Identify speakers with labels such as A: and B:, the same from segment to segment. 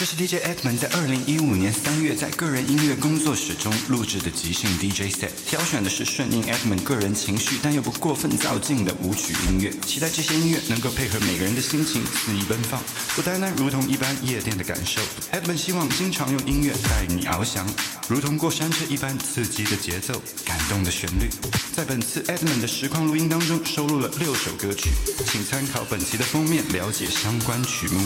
A: 这是 DJ Edmond 在二零一五年三月在个人音乐工作室中录制的即兴 DJ set，挑选的是顺应 Edmond 个人情绪但又不过分造劲的舞曲音乐，期待这些音乐能够配合每个人的心情肆意奔放，不单单如同一般夜店的感受。Edmond 希望经常用音乐带你翱翔，如同过山车一般刺激的节奏、感动的旋律。在本次 Edmond 的实况录音当中收录了六首歌曲，请参考本期的封面了解相关曲目。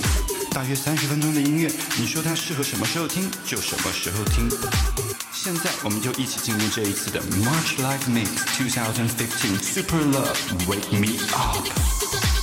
A: 大约三十分钟的音乐。你说它适合什么时候听，就什么时候听。现在我们就一起进入这一次的 March Live Mix 2015 Super Love Wake Me Up。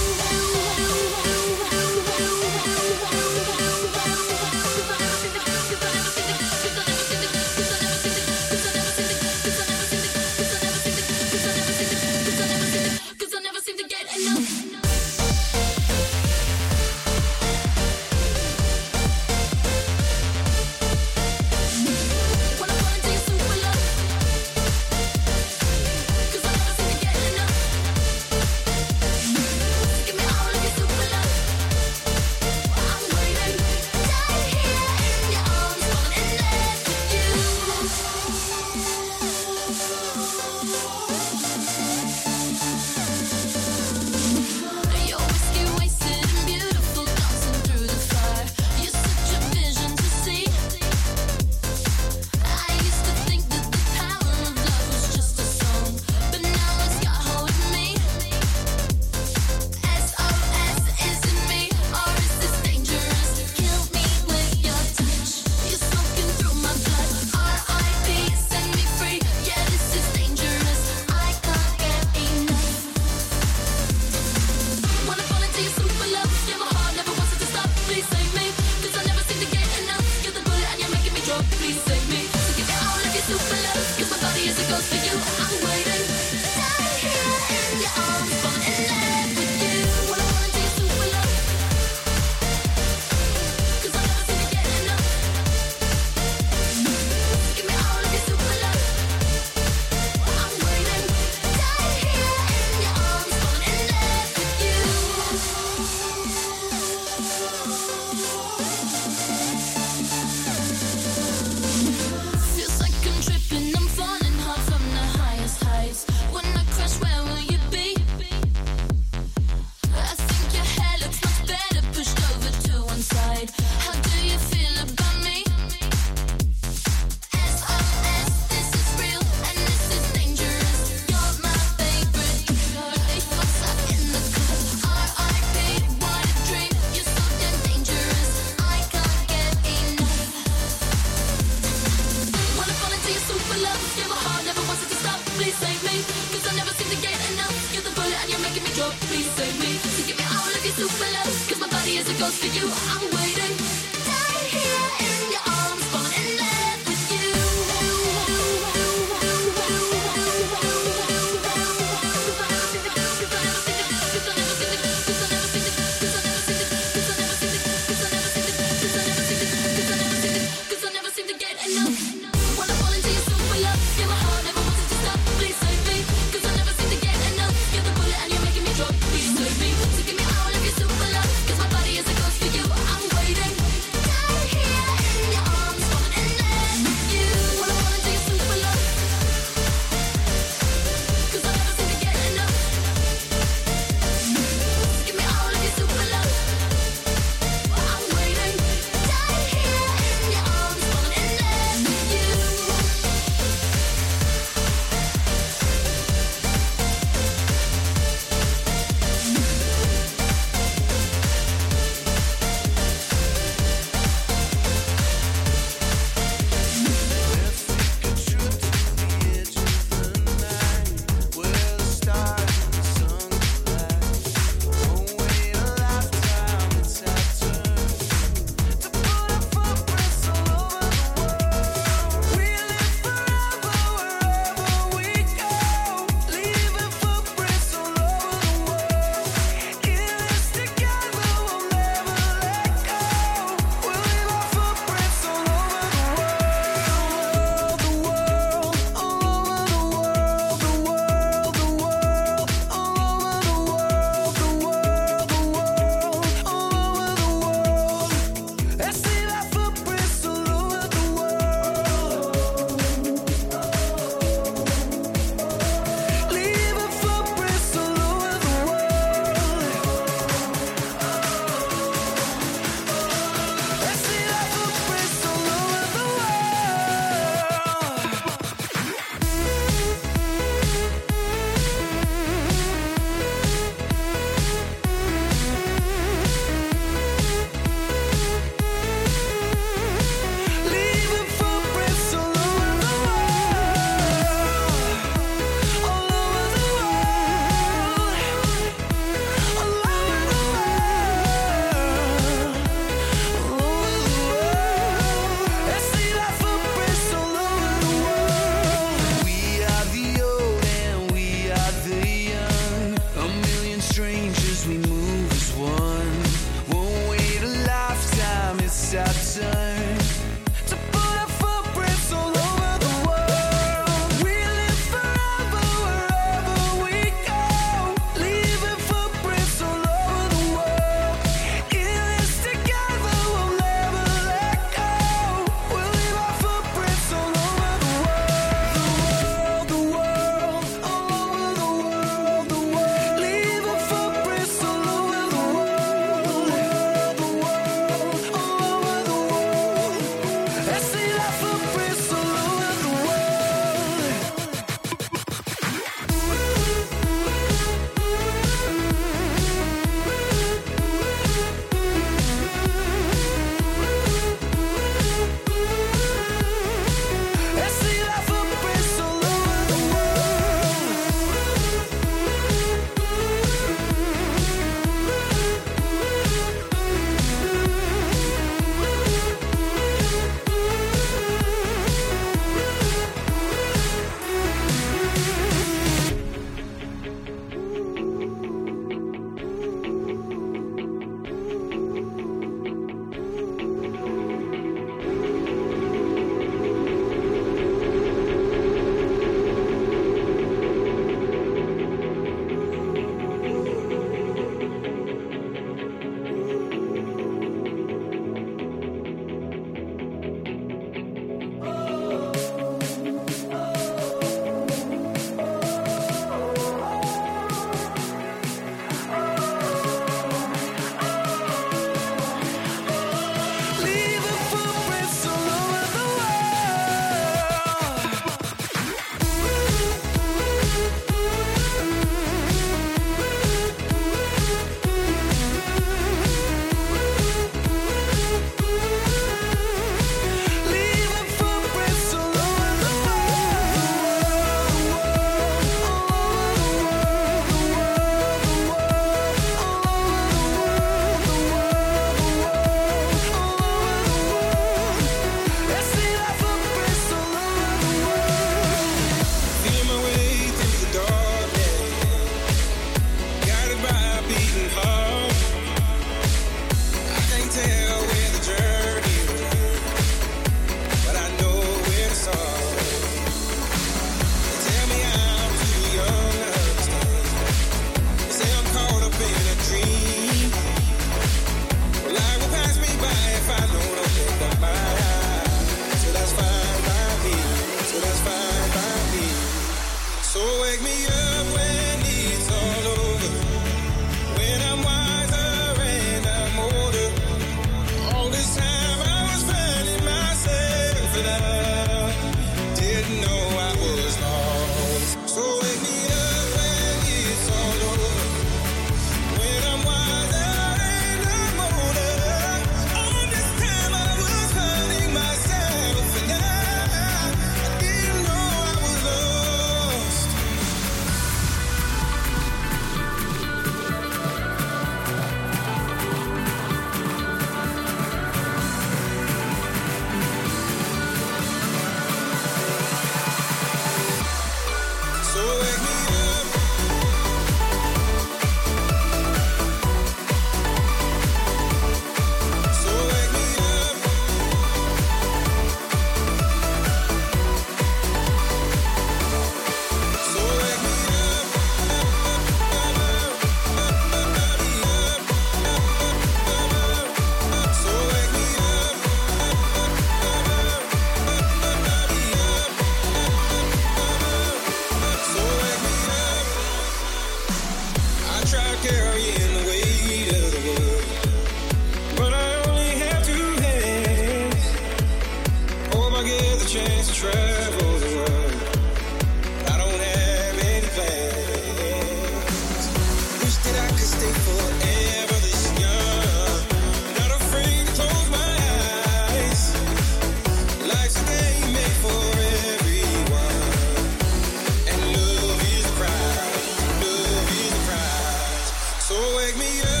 B: me up.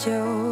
B: 就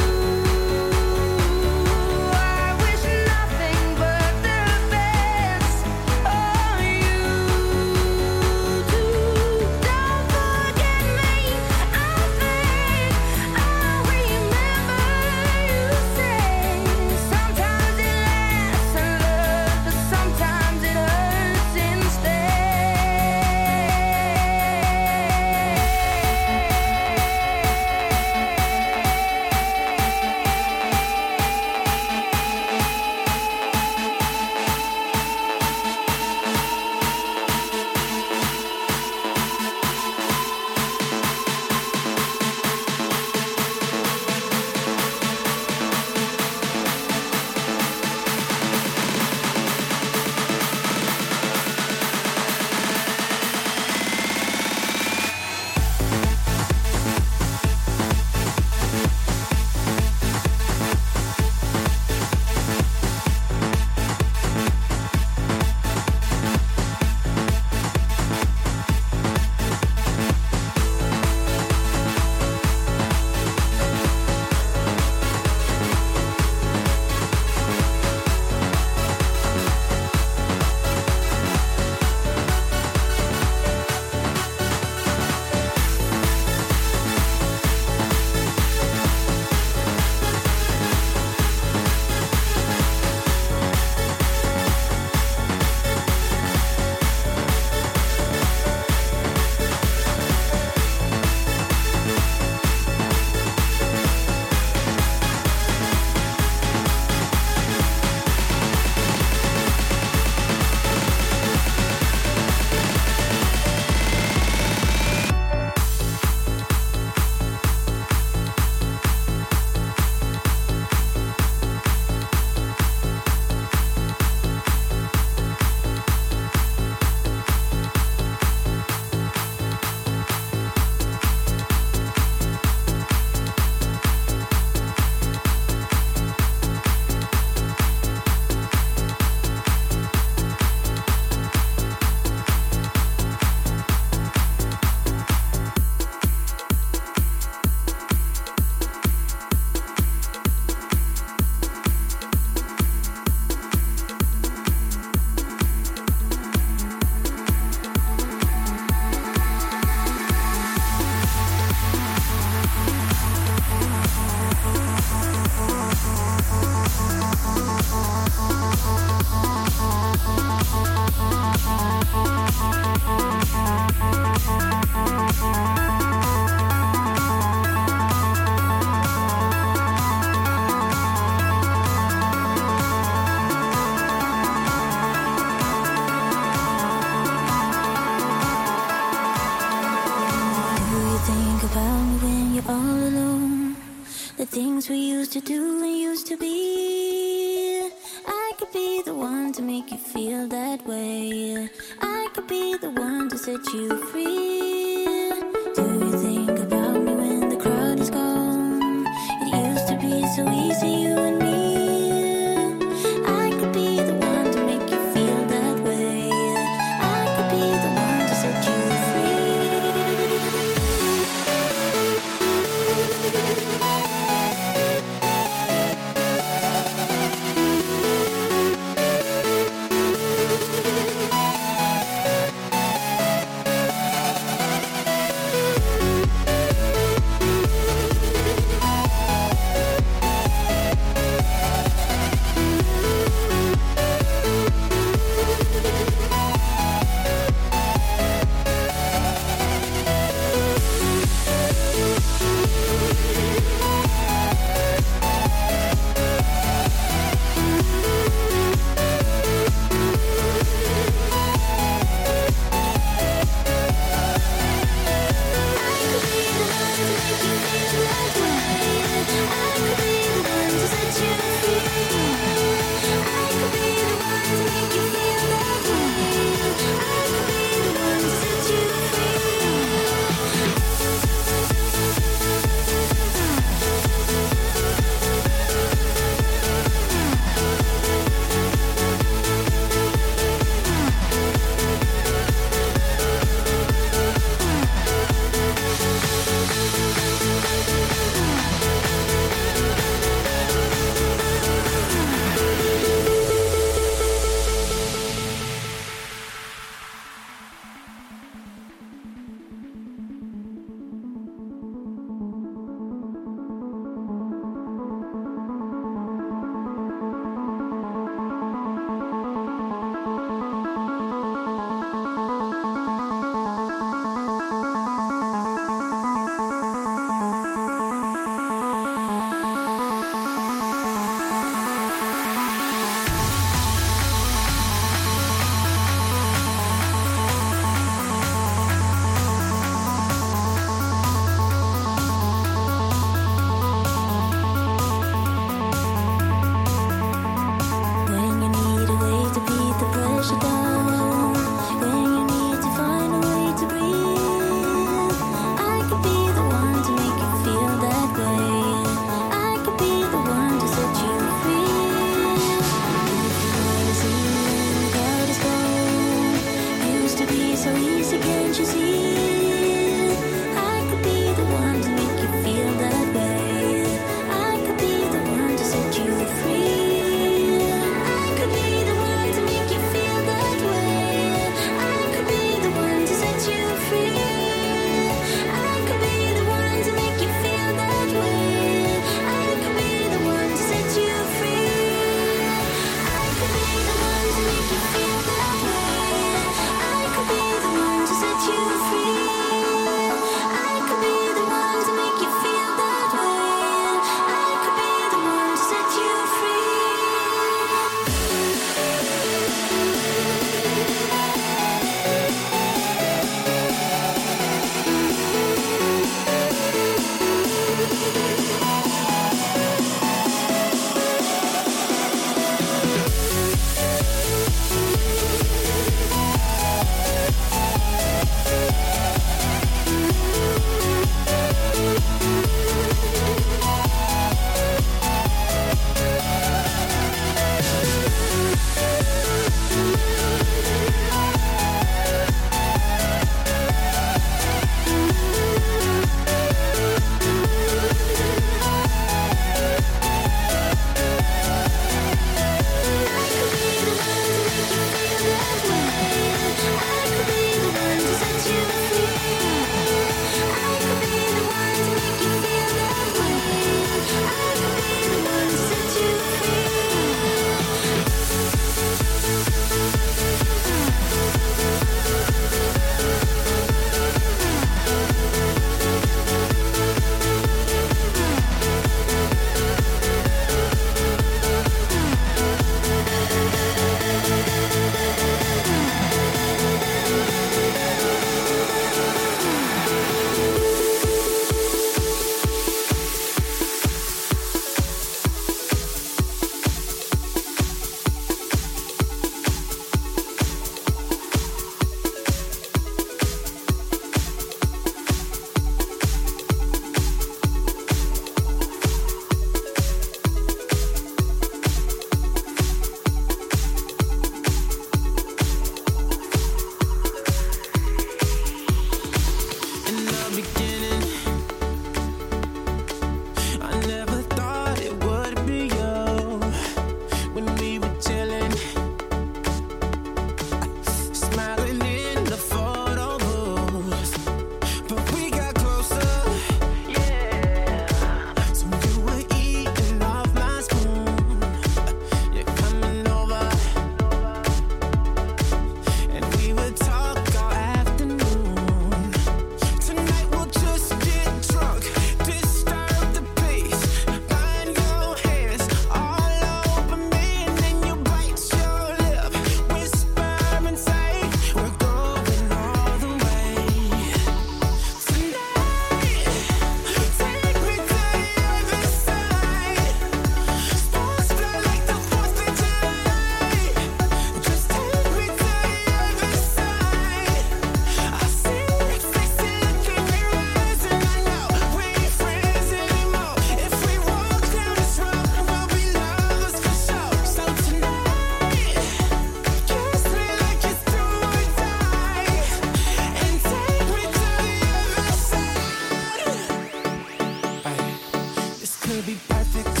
B: could be
C: perfect.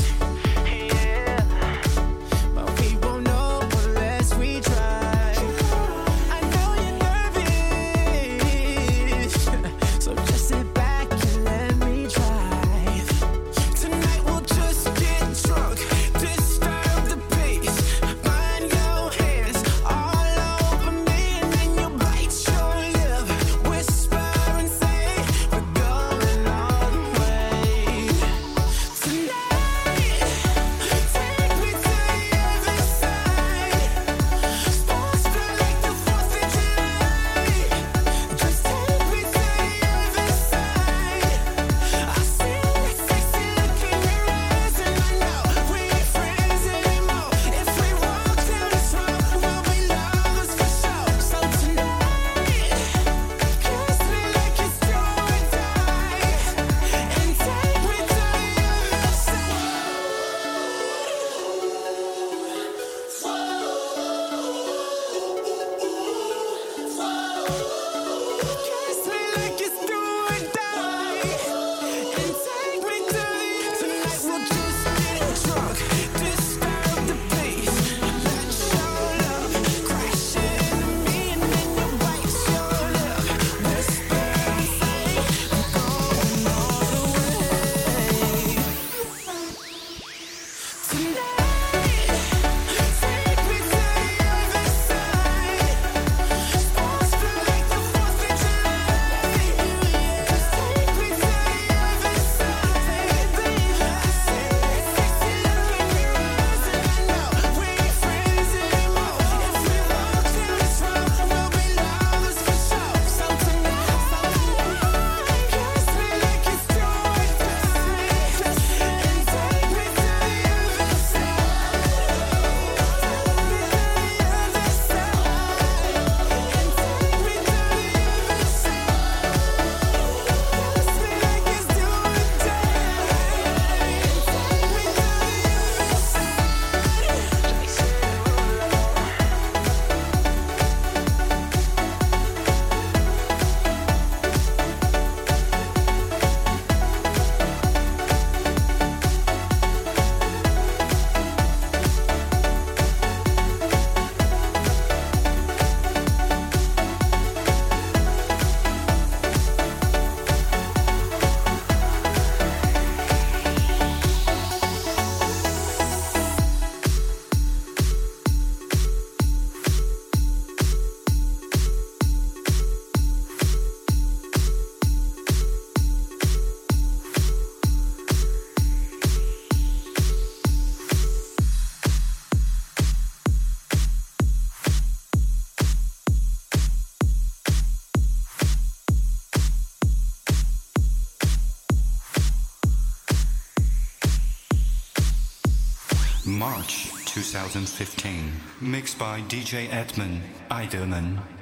C: 2015. Mixed by DJ Edman Eiderman.